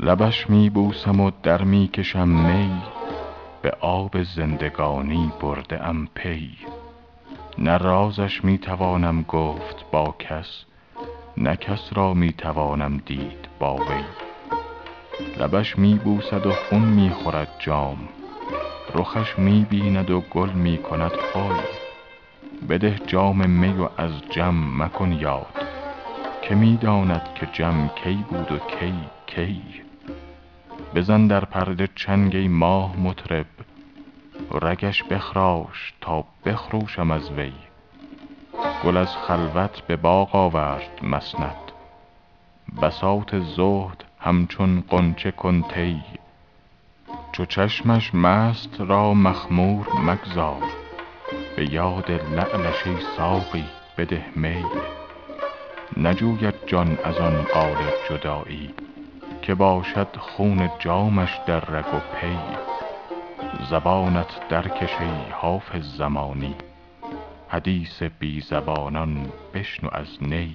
لبش می بوسم و در می کشم می به آب زندگانی برده ام پی. نه رازش می توانم گفت با کس نه کس را می توانم دید با وی. لبش می بوسد و خون می خورد جام رخش می بیند و گل می کند خوی بده جام می و از جم مکن یاد که می داند که جم کی بود و کی کی؟ بزن در پرده چنگ ای ماه مطرب رگش بخراش تا بخروشم از وی. گل از خلوت به باغ آورد مسند. بساط زهد همچون غنچه کن طی. چو چشمش مست را مخمور مگذار. به یاد لعلش ای ساقی بده می. نجوید جان از آن قالب جدایی که باشد خون جامش در رگ و پی. زبانت درکش ای حافظ زمانی حدیث بی زبانان بشنو از نی.